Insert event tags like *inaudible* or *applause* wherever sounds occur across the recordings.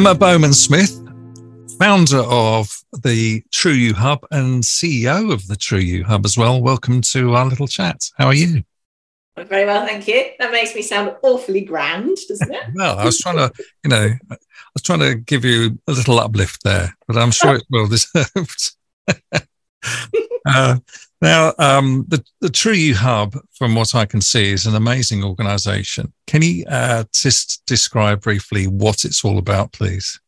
Emma Bowman Smith, founder of the True You Hub and CEO of the True You Hub as well. Welcome to our little chat. How are you? I'm very well, thank you. That makes me sound awfully grand, doesn't it? *laughs* well, I was trying to, you know, I was trying to give you a little uplift there, but I'm sure it's well deserved. *laughs* uh, now, um, the, the True You Hub, from what I can see, is an amazing organization. Can you uh, just describe briefly what it's all about, please?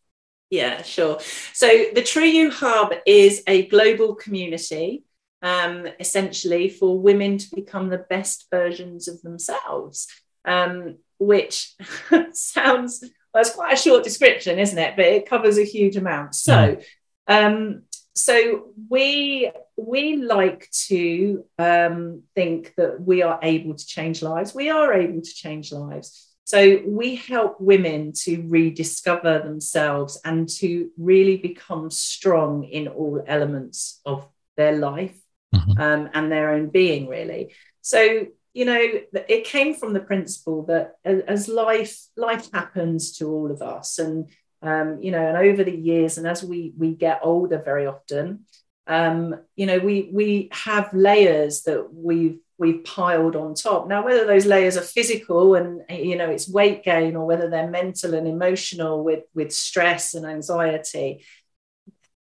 Yeah, sure. So, the True You Hub is a global community, um, essentially, for women to become the best versions of themselves, um, which *laughs* sounds well, it's quite a short description, isn't it? But it covers a huge amount. So, um, so we we like to um, think that we are able to change lives. We are able to change lives. So we help women to rediscover themselves and to really become strong in all elements of their life mm-hmm. um, and their own being, really. So you know, it came from the principle that as life life happens to all of us, and um, you know, and over the years, and as we we get older, very often, um, you know, we we have layers that we've we've piled on top. Now, whether those layers are physical and you know it's weight gain, or whether they're mental and emotional with with stress and anxiety,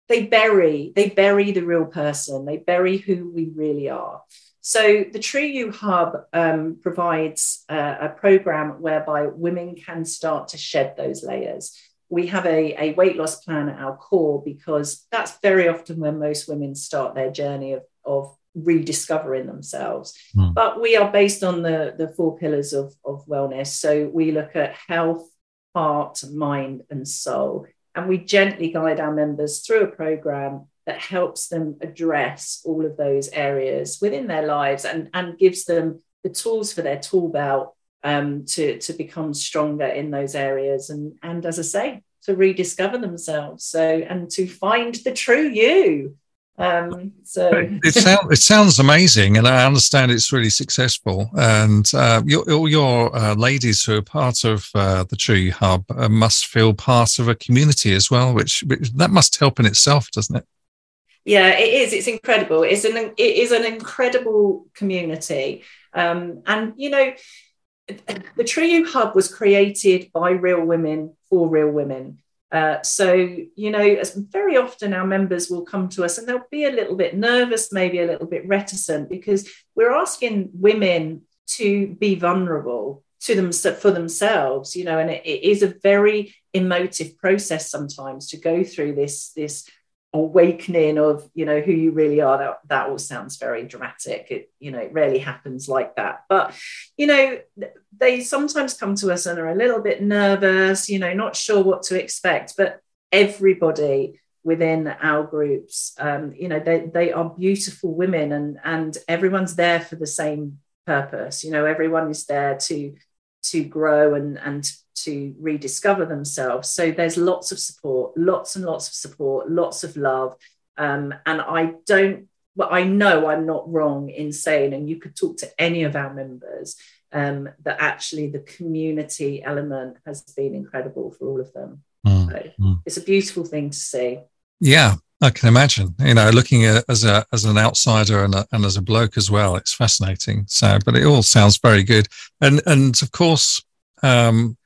they bury they bury the real person. They bury who we really are. So the True You Hub um, provides uh, a program whereby women can start to shed those layers we have a, a weight loss plan at our core because that's very often when most women start their journey of, of rediscovering themselves. Mm. But we are based on the, the four pillars of, of wellness. So we look at health, heart, mind, and soul. And we gently guide our members through a program that helps them address all of those areas within their lives and, and gives them the tools for their tool belt um, to to become stronger in those areas and and as I say to rediscover themselves so and to find the true you um, so it sounds it sounds amazing, and I understand it's really successful. And uh, your, all your uh, ladies who are part of uh, the True Hub uh, must feel part of a community as well, which, which, that must help in itself, doesn't it? Yeah, it is. It's incredible. It's an it is an incredible community, um, and you know the True Hub was created by real women for real women. Uh, so, you know, very often our members will come to us and they'll be a little bit nervous, maybe a little bit reticent, because we're asking women to be vulnerable to them for themselves, you know, and it, it is a very emotive process sometimes to go through this this awakening of you know who you really are that that all sounds very dramatic. It you know it rarely happens like that. But you know they sometimes come to us and are a little bit nervous you know not sure what to expect. But everybody within our groups um, you know they, they are beautiful women and and everyone's there for the same purpose. You know everyone is there to to grow and and to rediscover themselves. So there's lots of support, lots and lots of support, lots of love. Um, and I don't, well, I know I'm not wrong in saying, and you could talk to any of our members, um, that actually the community element has been incredible for all of them. Mm, so mm. It's a beautiful thing to see. Yeah, I can imagine. You know, looking at as a as an outsider and, a, and as a bloke as well, it's fascinating. So, but it all sounds very good. And and of course, um,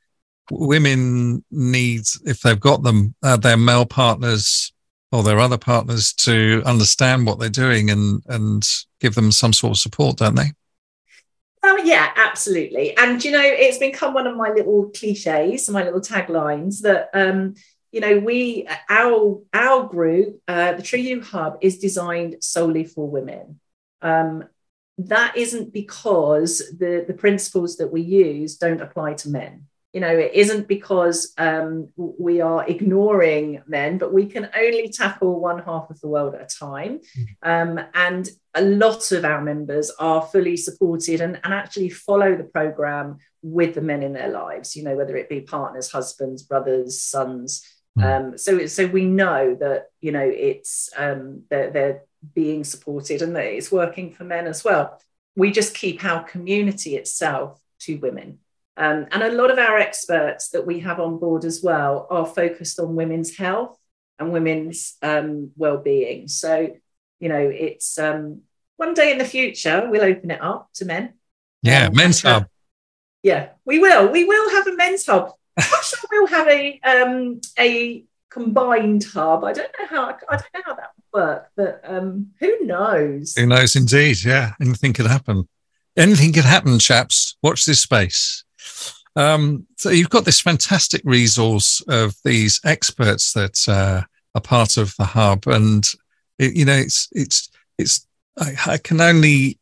women need, if they've got them, uh, their male partners or their other partners to understand what they're doing and, and give them some sort of support, don't they? Oh, yeah, absolutely. And, you know, it's become one of my little cliches, my little taglines that, um, you know, we, our, our group, uh, the True You Hub, is designed solely for women. Um, that isn't because the, the principles that we use don't apply to men you know it isn't because um, we are ignoring men but we can only tackle one half of the world at a time mm-hmm. um, and a lot of our members are fully supported and, and actually follow the program with the men in their lives you know whether it be partners husbands brothers sons mm. um, so so we know that you know it's um, they're, they're being supported and that it's working for men as well we just keep our community itself to women Um, and a lot of our experts that we have on board as well are focused on women's health and women's um, well-being. So, you know, it's um, one day in the future we'll open it up to men. Yeah, um, men's *laughs* hub. Yeah, we will. We will have a men's hub. Sure we'll have a um, a combined hub. I don't know how I don't know how that would work, but um, who knows? Who knows? Indeed, yeah, anything could happen. Anything could happen, chaps. Watch this space. Um, so you've got this fantastic resource of these experts that uh, are part of the hub, and it, you know it's it's it's. I, I can only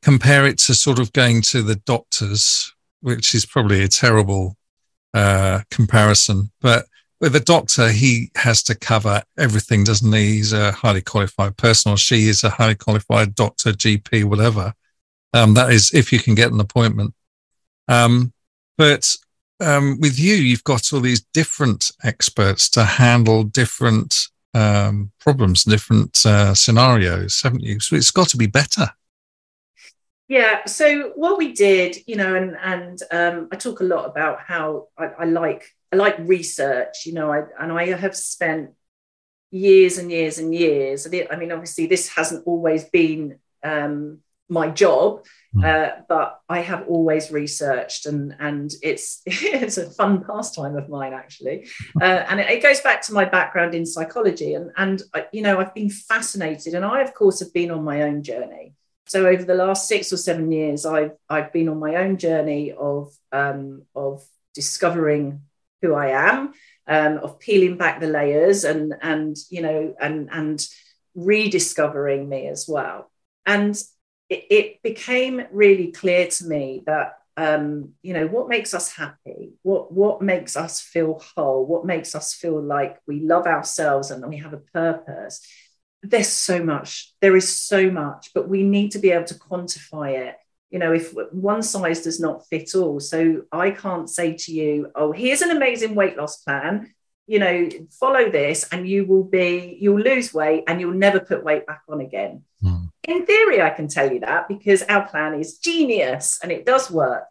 compare it to sort of going to the doctors, which is probably a terrible uh, comparison, but with a doctor, he has to cover everything, doesn't he? He's a highly qualified person, or she is a highly qualified doctor, GP, whatever. Um, that is, if you can get an appointment. Um, but um, with you, you've got all these different experts to handle different um, problems, different uh, scenarios, haven't you? So it's got to be better. Yeah. So what we did, you know, and and um, I talk a lot about how I, I like I like research, you know, I, and I have spent years and years and years. I mean, obviously, this hasn't always been um, my job, hmm. uh, but I have always researched, and and it's *laughs* it's a fun pastime of mine actually, uh, and it, it, goes back to my background in psychology, and and uh, you know I've been fascinated, and I of course have been on my own journey. So over the last six or seven years, I've I've been on my own journey of um, of discovering who I am, um, of peeling back the layers, and and you know and and rediscovering me as well, and it, it became really clear to me that um, you know what makes us happy what what makes us feel whole what makes us feel like we love ourselves and we have a purpose there's so much there is so much but we need to be able to quantify it. You know if one size does not fit all. So i can't say to you oh here's an amazing weight loss plan. You know follow this and you will be you'll lose weight and you'll never put weight back on again. Mm. in theory i can tell you that because our plan is genius and it does work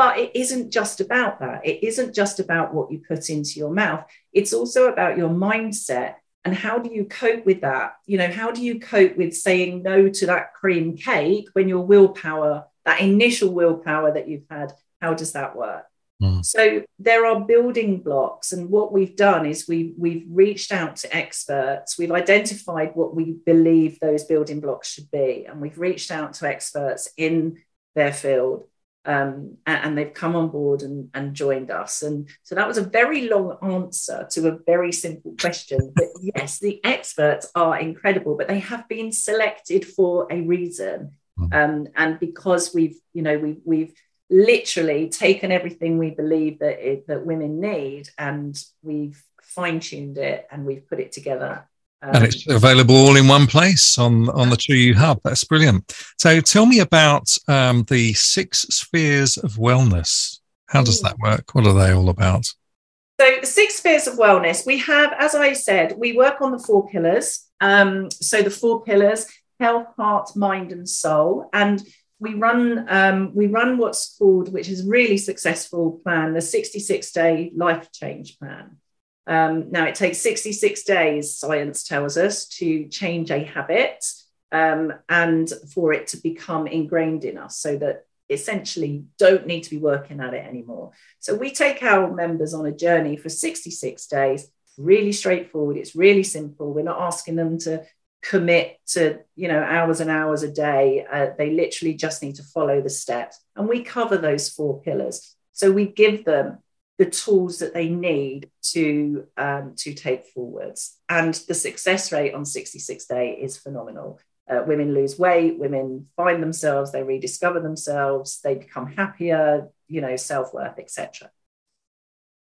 but it isn't just about that. It isn't just about what you put into your mouth. It's also about your mindset and how do you cope with that you know how do you cope with saying no to that cream cake when your willpower that initial willpower that you've had how does that work Mm. So there are building blocks, and what we've done is we we've reached out to experts. We've identified what we believe those building blocks should be, and we've reached out to experts in their field, um, and, and, they've come on board and, and joined us. And so that was a very long answer to a very simple question. But *laughs* yes, the experts are incredible, but they have been selected for a reason. Mm. Um, and because we've, you know, we've we've literally taken everything we believe that it, that women need and we've fine tuned it and we've put it together. Um, and it's available all in one place on on the True You Hub. That's brilliant. So tell me about um, the six spheres of wellness. How does that work? What are they all about? So six spheres of wellness, we have, as I said, we work on the four pillars. Um, so the four pillars: health, heart, mind, and soul. And we run um, we run what's called, which is really successful plan, the 66 day life change plan. Um, now it takes 66 days, science tells us, to change a habit um, and for it to become ingrained in us, so that essentially don't need to be working at it anymore. So we take our members on a journey for 66 days. Really straightforward. It's really simple. We're not asking them to commit to you know hours and hours a day uh, they literally just need to follow the steps and we cover those four pillars so we give them the tools that they need to um, to take forwards. And the success rate on 66 day is phenomenal. Uh, women lose weight women find themselves they rediscover themselves they become happier you know self-worth etc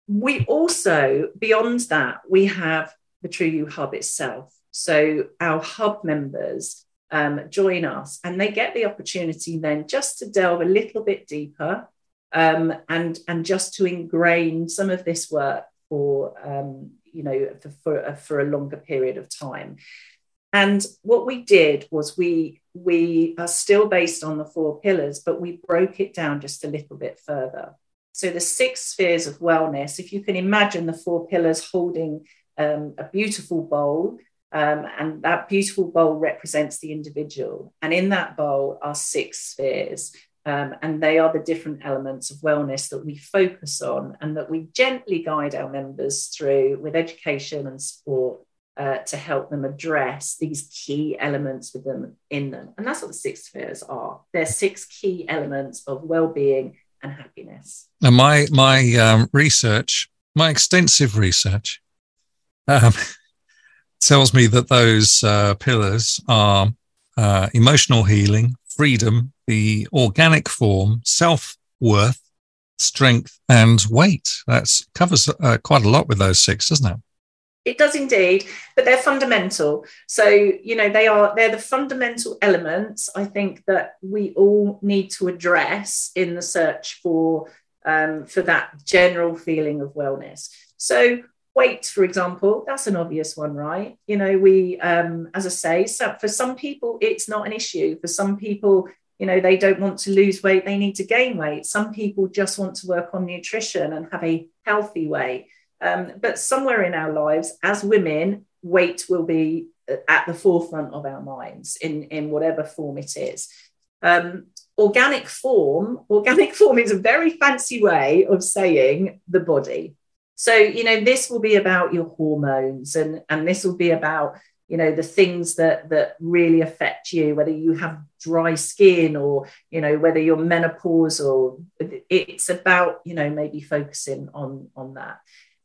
we also beyond that we have the true you hub itself. So our hub members um, join us and they get the opportunity then just to delve a little bit deeper um, and, and just to ingrain some of this work for, um, you know, for, for, for a longer period of time. And what we did was we we are still based on the four pillars, but we broke it down just a little bit further. So the six spheres of wellness, if you can imagine the four pillars holding um, a beautiful bowl, um, and that beautiful bowl represents the individual. And in that bowl are six spheres. Um, and they are the different elements of wellness that we focus on and that we gently guide our members through with education and support uh, to help them address these key elements with them in them. And that's what the six spheres are. They're six key elements of well-being and happiness. Now, my my um, research, my extensive research, um, *laughs* tells me that those uh, pillars are uh, emotional healing, freedom, the organic form, self worth, strength, and weight. That covers uh, quite a lot with those six, doesn't it? It does indeed, but they're fundamental. So you know they are they're the fundamental elements. I think that we all need to address in the search for um, for that general feeling of wellness. So weight for example that's an obvious one right you know we um, as i say so for some people it's not an issue for some people you know they don't want to lose weight they need to gain weight. Some people just want to work on nutrition and have a healthy weight. Um, but somewhere in our lives as women weight will be at the forefront of our minds in in whatever form it is. Um, organic form organic *laughs* form is a very fancy way of saying the body. So you know this will be about your hormones and and this will be about you know the things that that really affect you whether you have dry skin or you know whether you're menopausal it's about you know maybe focusing on on that.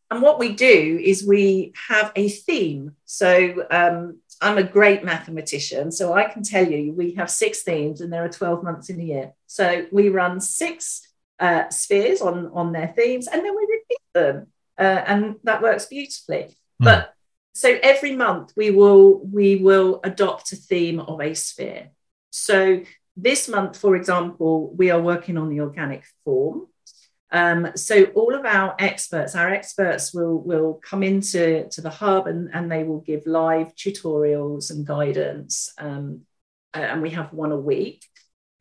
And what we do is we have a theme. So um, i'm a great mathematician so i can tell you we have six themes and there are 12 months in a year. So we run six uh, spheres on on their themes and then we repeat them uh, and that works beautifully. Mm. but so every month we will we will adopt a theme of a sphere so this month for example we are working on the organic form um, so all of our experts our experts will will come into to the hub and, and they will give live tutorials and guidance um, and we have one a week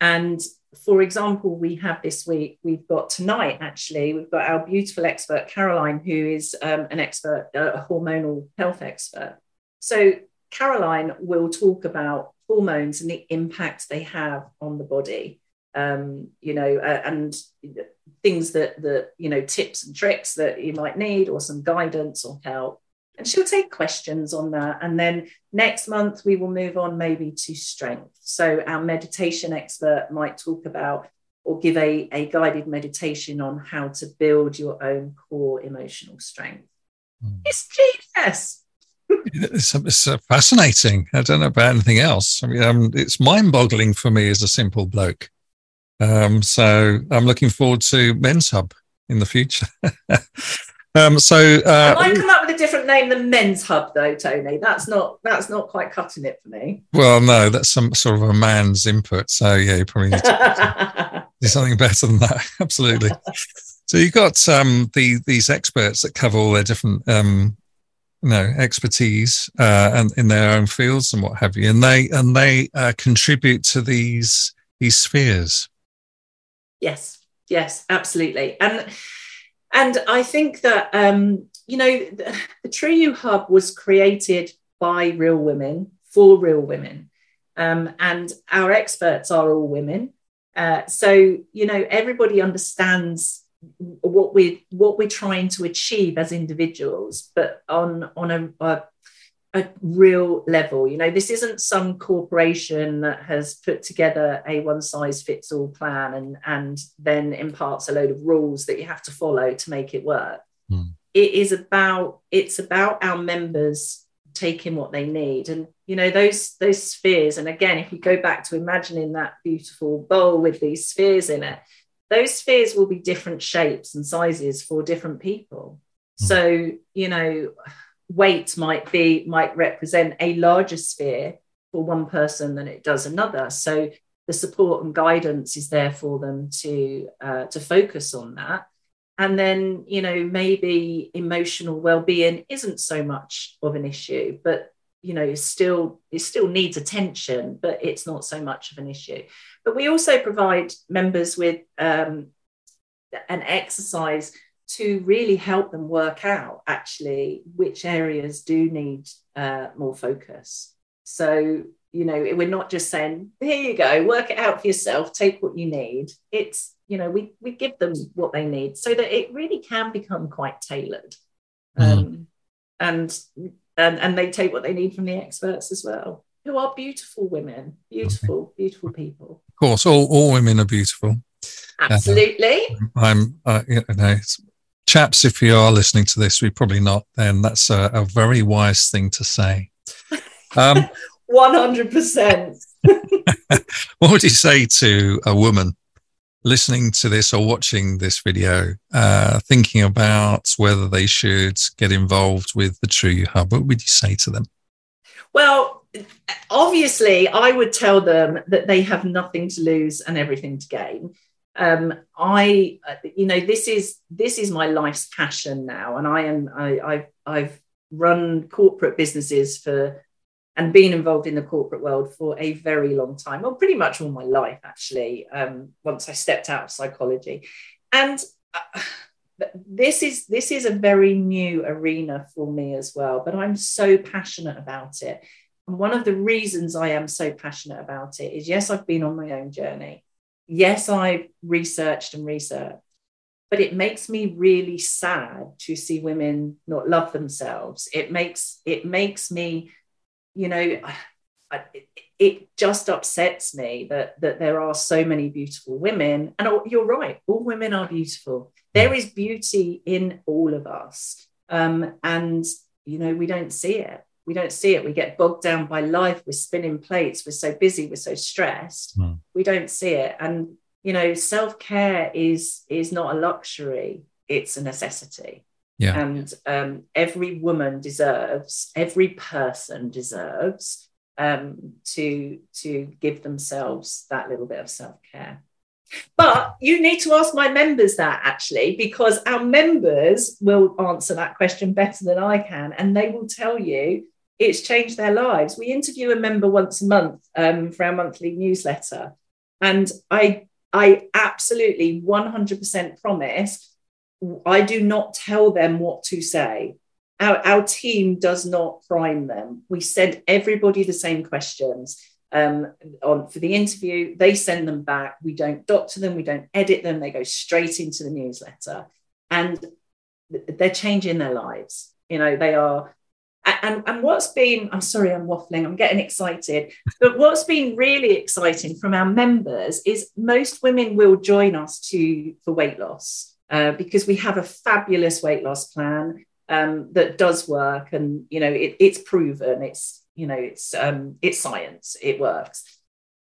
and for example, we have this week, we've got tonight actually, we've got our beautiful expert, Caroline, who is um, an expert, a hormonal health expert. So, Caroline will talk about hormones and the impact they have on the body. Um, you know, uh, and things that, that, you know, tips and tricks that you might need, or some guidance or help and she'll take questions on that. And then next month, we will move on maybe to strength. So, our meditation expert might talk about or give a, a guided meditation on how to build your own core emotional strength. Mm. It's genius. It's, it's uh, fascinating. I don't know about anything else. I mean, um, it's mind boggling for me as a simple bloke. Um, so I'm looking forward to Men's Hub in the future. *laughs* Um, so uh, I might come up with a different name than Men's Hub, though, Tony. That's not that's not quite cutting it for me. Well, no, that's some sort of a man's input. So yeah, you probably need to do *laughs* something better than that. *laughs* Absolutely. So you've got um, the these experts that cover all their different um, you know expertise uh, and in their own fields and what have you, and they and they uh, contribute to these these spheres. Yes, yes, absolutely, and and I think that, um, you know, the, the True You Hub was created by real women for real women. Um, and our experts are all women. Uh, so, you know, everybody understands what we what we're trying to achieve as individuals, but on on a, a a real level. You know, this isn't some corporation that has put together a one size fits all plan and, and then imparts a load of rules that you have to follow to make it work. Mm. It is about it's about our members taking what they need and you know those those spheres and again if you go back to imagining that beautiful bowl with these spheres in it those spheres will be different shapes and sizes for different people. Mm. so you know weight might be might represent a larger sphere for one person than it does another. So the support and guidance is there for them to uh, to focus on that. And then you know maybe emotional well-being isn't so much of an issue but you know still it still needs attention but it's not so much of an issue but we also provide members with um, an exercise to really help them work out actually which areas do need uh, more focus. So, you know, we're not just saying, here you go, work it out for yourself, take what you need. It's, you know, we, we give them what they need so that it really can become quite tailored. Mm. Um, and, and, and they take what they need from the experts as well, who are beautiful women, beautiful, beautiful people. Of course, all, all women are beautiful. Absolutely. Uh, I'm, uh, you know, chaps, if you are listening to this, we're probably not, then that's a, a very wise thing to say. Um, *laughs* 100%. *laughs* what would you say to a woman listening to this or watching this video, uh, thinking about whether they should get involved with the True Hub? What would you say to them? Well, obviously, I would tell them that they have nothing to lose and everything to gain um, I, you know, this is this is my life's passion now, and I am I, I've I've run corporate businesses for and been involved in the corporate world for a very long time, well, pretty much all my life actually. Um, once I stepped out of psychology, and uh, this is this is a very new arena for me as well. But I'm so passionate about it, and one of the reasons I am so passionate about it is yes, I've been on my own journey yes, I've researched and researched, but it makes me really sad to see women not love themselves. It makes it makes me, you know, I, it just upsets me that that there are so many beautiful women. And you're right, all women are beautiful. There is beauty in all of us, um, and you know we don't see it we don't see it. We get bogged down by life. We're spinning plates. We're so busy. We're so stressed. Mm. We don't see it. And you know, self care is is not a luxury. It's a necessity. Yeah. And um, every woman deserves. Every person deserves um, to to give themselves that little bit of self care. But you need to ask my members that actually, because our members will answer that question better than I can, and they will tell you it's changed their lives. We interview a member once a month um, for our monthly newsletter, and I I absolutely 100% promise I do not tell them what to say. Our, our team does not prime them. We send everybody the same questions um, on for the interview. They send them back. We don't doctor them. We don't edit them. They go straight into the newsletter, and they're changing their lives. You know, they are and, and what's been, I'm sorry, I'm waffling, I'm getting excited, but what's been really exciting from our members is most women will join us to for weight loss uh, because we have a fabulous weight loss plan um, that does work, and you know it, it's proven, it's you know it's um, it's science, it works.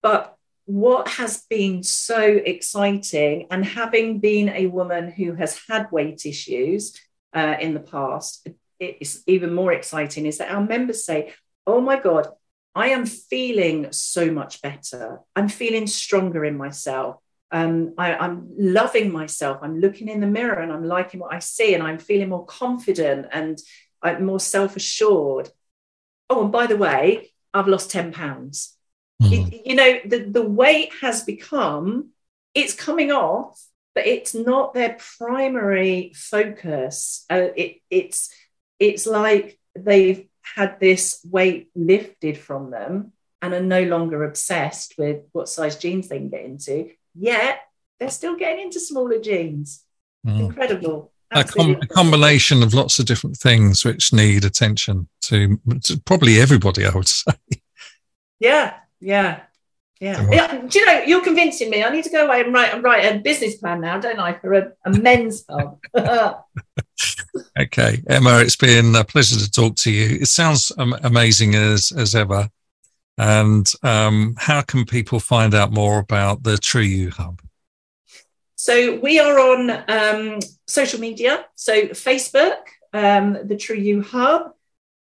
But what has been so exciting, and having been a woman who has had weight issues uh, in the past, it's even more exciting is that our members say, Oh my God, I am feeling so much better. I'm feeling stronger in myself. Um, I, I'm loving myself. I'm looking in the mirror and I'm liking what I see, and I'm feeling more confident and I'm more self assured. Oh, and by the way, I've lost 10 pounds. Mm. you know, the, the weight has become, it's coming off, but it's not their primary focus. Uh, it, it's, it's like they've had this weight lifted from them and are no longer obsessed with what size jeans they can get into, yet they're still getting into smaller jeans. Mm. Incredible. A, com- a, combination of lots of different things which need attention to, to probably everybody, I would *laughs* say. Yeah, yeah. Yeah. yeah. Do you know, you're convincing me. I need to go away and write, and write a business plan now, don't I, for a, a men's hub? *laughs* okay. Emma, it's been a pleasure to talk to you. It sounds um, amazing as, as ever. And um, how can people find out more about the True You Hub? So we are on um, social media. So Facebook, um, the True You Hub,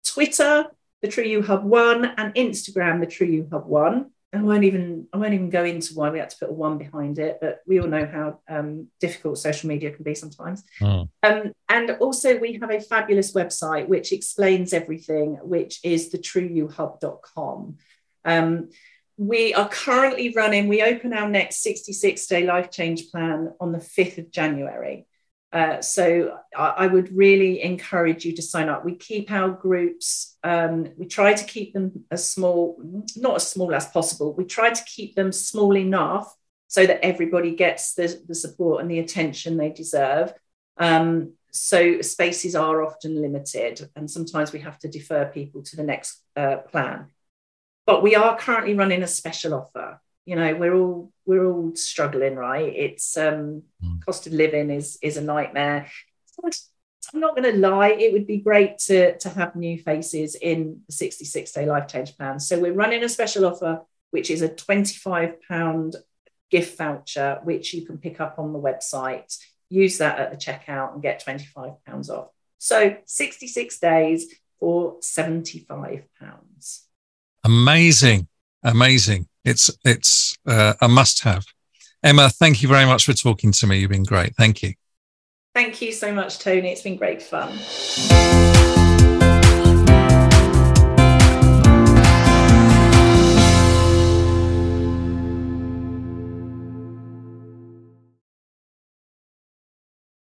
Twitter, the True You Hub One, and Instagram, the True You Hub One. I won't even I won't even go into why we had to put a one behind it, but we all know how um, difficult social media can be sometimes. Mm. Um, and also, we have a fabulous website which explains everything, which is the trueyouhub.com. Um, we are currently running, we open our next 66 day life change plan on the 5th of January. Uh, so I, I, would really encourage you to sign up. We keep our groups, um, we try to keep them as small, not as small as possible. We try to keep them small enough so that everybody gets the, the support and the attention they deserve. Um, so spaces are often limited, and sometimes we have to defer people to the next uh, plan. But we are currently running a special offer. You know we're all we're all struggling right? It's um mm. cost of living is is a nightmare. I'm not going to lie it would be great to to have new faces in the 66 day life change plan. So we're running a special offer which is a 25 pound gift voucher which you can pick up on the website. Use that at the checkout and get 25 pounds off. So 66 days for 75 pounds amazing amazing it's it's uh, a must-have. Emma, thank you very much for talking to me. You've been great. Thank you. Thank you so much, Tony. It's been great fun.